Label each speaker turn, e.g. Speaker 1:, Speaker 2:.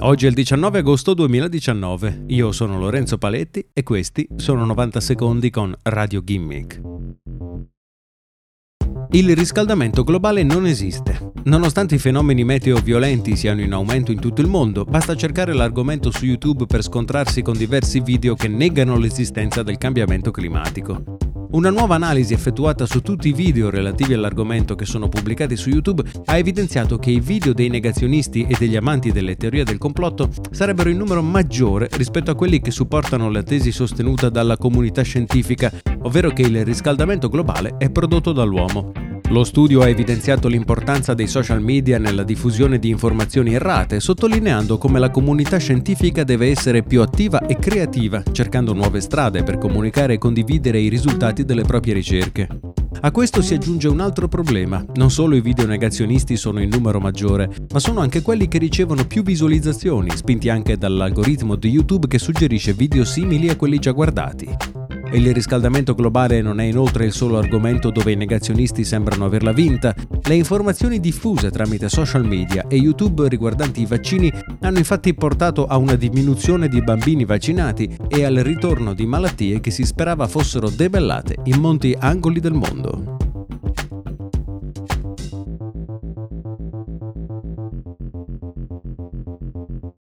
Speaker 1: Oggi è il 19 agosto 2019, io sono Lorenzo Paletti e questi sono 90 secondi con Radio Gimmick. Il riscaldamento globale non esiste. Nonostante i fenomeni meteo violenti siano in aumento in tutto il mondo, basta cercare l'argomento su YouTube per scontrarsi con diversi video che negano l'esistenza del cambiamento climatico. Una nuova analisi effettuata su tutti i video relativi all'argomento che sono pubblicati su YouTube ha evidenziato che i video dei negazionisti e degli amanti delle teorie del complotto sarebbero in numero maggiore rispetto a quelli che supportano la tesi sostenuta dalla comunità scientifica, ovvero che il riscaldamento globale è prodotto dall'uomo. Lo studio ha evidenziato l'importanza dei social media nella diffusione di informazioni errate, sottolineando come la comunità scientifica deve essere più attiva e creativa, cercando nuove strade per comunicare e condividere i risultati delle proprie ricerche. A questo si aggiunge un altro problema. Non solo i video negazionisti sono in numero maggiore, ma sono anche quelli che ricevono più visualizzazioni, spinti anche dall'algoritmo di YouTube che suggerisce video simili a quelli già guardati. Il riscaldamento globale non è inoltre il solo argomento dove i negazionisti sembrano averla vinta. Le informazioni diffuse tramite social media e YouTube riguardanti i vaccini hanno infatti portato a una diminuzione di bambini vaccinati e al ritorno di malattie che si sperava fossero debellate in molti angoli del mondo.